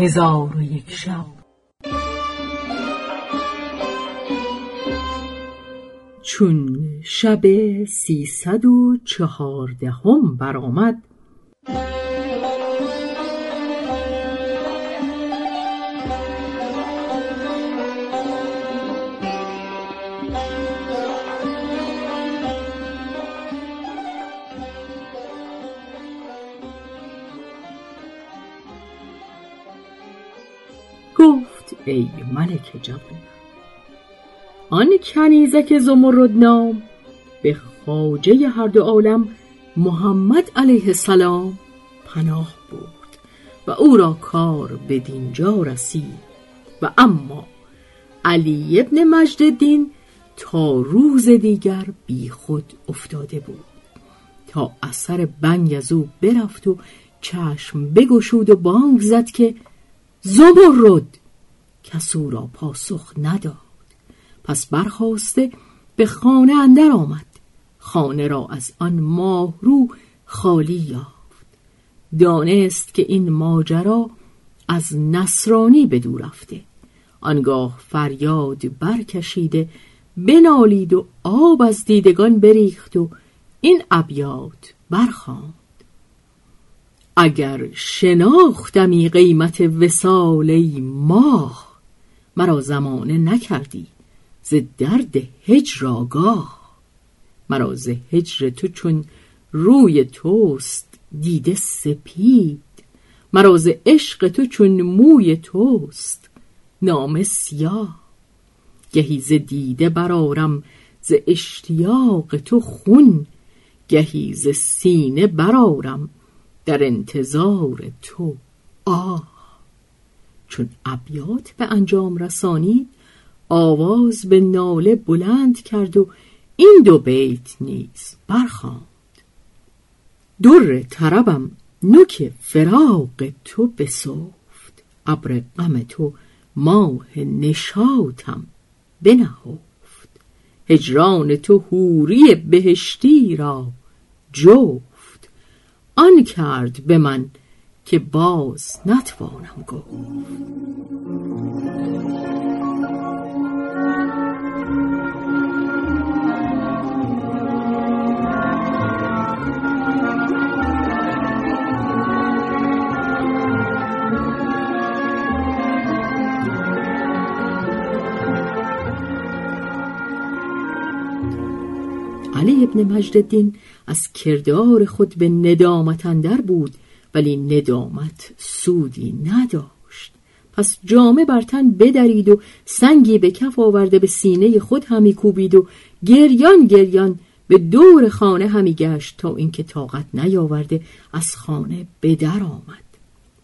هزار و یک شب. چون شب سیصد و چهاردهم برآمد ای ملک جوان. آن کنیزک زمرد نام به خواجه هر دو عالم محمد علیه السلام پناه برد و او را کار به دینجا رسید. و اما علی ابن مجد تا روز دیگر بی خود افتاده بود. تا اثر بنگ از او برفت و چشم بگشود و بانگ زد که زمرد کس او را پاسخ نداد. پس برخواسته به خانه اندر آمد. خانه را از آن ماه رو خالی یافت. دانست که این ماجرا از نصرانی به دور رفته. آنگاه فریاد برکشیده بنالید و آب از دیدگان بریخت و این ابیات برخواند اگر شناختمی قیمت وسال ماه مرا زمانه نکردی. ز درد هجر آگاه. مرا ز هجر تو چون روی توست دیده سپید. مرا ز عشق تو چون موی توست نامه سیاه. گهی ز دیده برارم ز اشتیاق تو خون. گهی ز سینه برارم در انتظار تو آه. چون ابیات به انجام رسانید آواز به ناله بلند کرد و این دو بیت نیز برخواند در طربم نوک فراق تو بسفت ابر غم تو ماه نشاتم بنهفت. هجران تو حوری بهشتی را جفت آن کرد به من که باز نتوانم گفت. علی ابن مجددین از کردار خود به ندامت اندر بود ولی ندامت سودی نداشت. پس جامه بر تن بدرید و سنگی به کف آورده به سینه خود همی کوبید و گریان گریان به دور خانه همی گشت تا اینکه طاقت نیاورده از خانه به در آمد.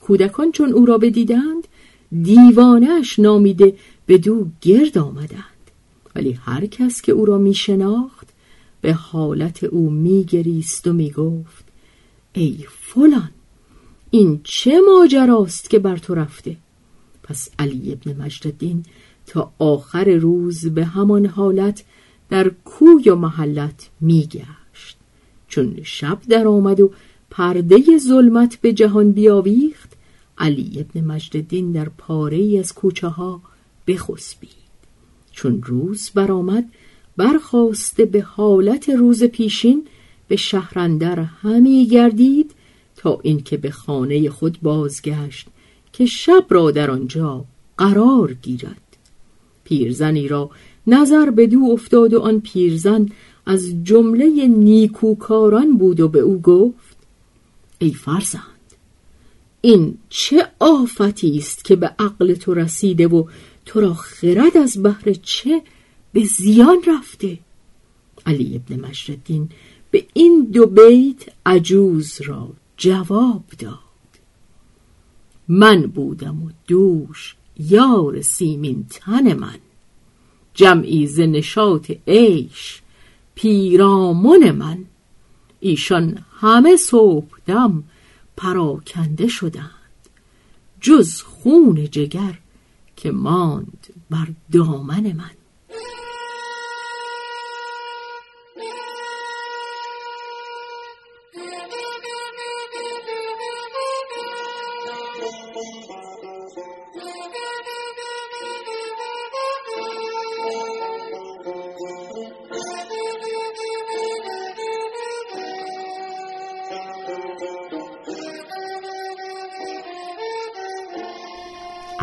کودکان چون او را بدیدند دیوانش نامیده به دو گرد آمدند. ولی هر کس که او را می شناخت به حالت او میگریست و می‌گفت ای فلان! این چه ماجراست که بر تو رفته؟ پس علی ابن مجددین تا آخر روز به همان حالت در کوی و محلت میگشت. چون شب در آمد و پرده ظلمت به جهان بیاویخت علی ابن مجددین در پاره از کوچه ها بخسبید. چون روز برآمد برخواسته به حالت روز پیشین به شهرندر همی گردید تا اینکه به خانه خود بازگشت که شب را در آنجا قرار گیرد. پیرزنی را نظر به دو افتاد و آن پیرزن از جمله نیکوکاران بود و به او گفت ای فرزند این چه آفتی است که به عقل تو رسیده و تو را خرد از بهر چه به زیان رفته؟ علی ابن مجددین به این دو بیت عجوز را جواب داد. من بودم و دوش یار سیمین تن من. جمعی ز نشاط عیش پیرامون من. ایشان همه صبح دم پراکنده شدند. جز خون جگر که ماند بر دامن من.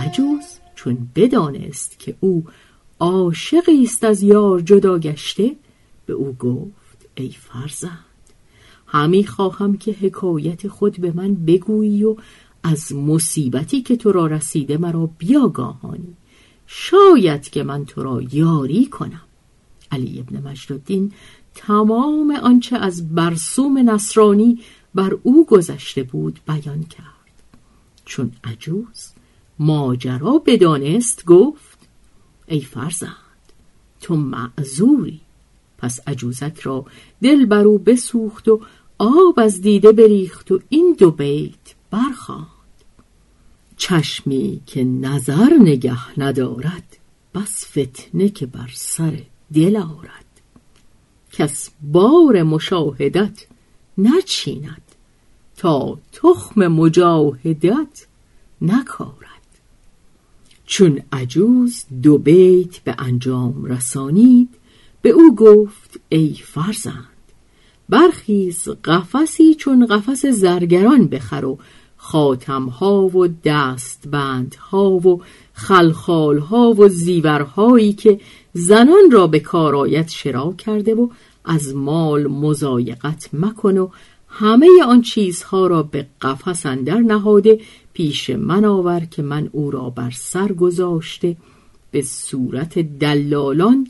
عجوز چون بدانست که او عاشقی است از یار جدا گشته به او گفت ای فرزند همی خواهم که حکایت خود به من بگویی و از مصیبتی که تو را رسیده مرا بیاگاهانی. شاید که من تو را یاری کنم. علی ابن مجدالدین تمام آنچه از برسوم نصرانی بر او گذشته بود بیان کرد. چون عجوز ماجرا بدانست گفت ای فرزند تو معذوری. پس عجوزک را دل بر او بسوخت و آب از دیده بریخت و این دو بیت برخواند چشمی که نظر نگه ندارد بس فتنه که بر سر دل آرد. کس بار مشاهدت نچیند تا تخم مجاهدت نکارد. چون عجوز دو بیت به انجام رسانید به او گفت ای فرزند برخیز قفسی چون قفس زرگران بخر و خاتمها و دستبندها و خلخالها و زیورهایی که زنان را به کارایت شرا کرده و از مال مزایقت مکن و همه آن چیزها را به قفس اندر نهاده پیش من آور که من او را بر سر گذاشته به صورت دلالان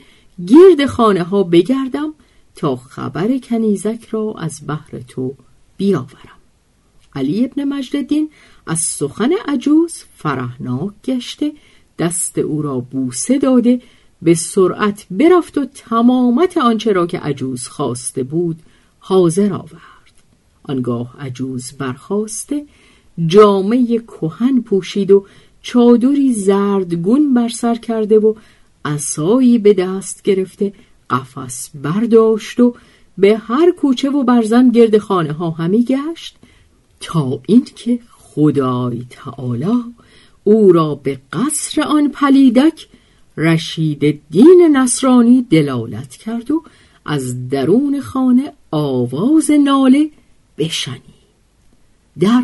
گرد خانه ها بگردم تا خبر کنیزک را از بحر تو بیاورم. علی ابن مجددین از سخن عجوز فرهناک گشته دست او را بوسه داده به سرعت برفت و تمامت آنچه را که عجوز خواسته بود حاضر آورد. آنگاه عجوز برخواسته جامعه کهن پوشید و چادری زردگون بر سر کرده و عصایی به دست گرفته قفس برداشت و به هر کوچه و برزن گرد خانه ها همی گشت تا اینکه خدای تعالی او را به قصر آن پلیدک رشید دین نصرانی دلالت کرد و از درون خانه آواز ناله بشنی در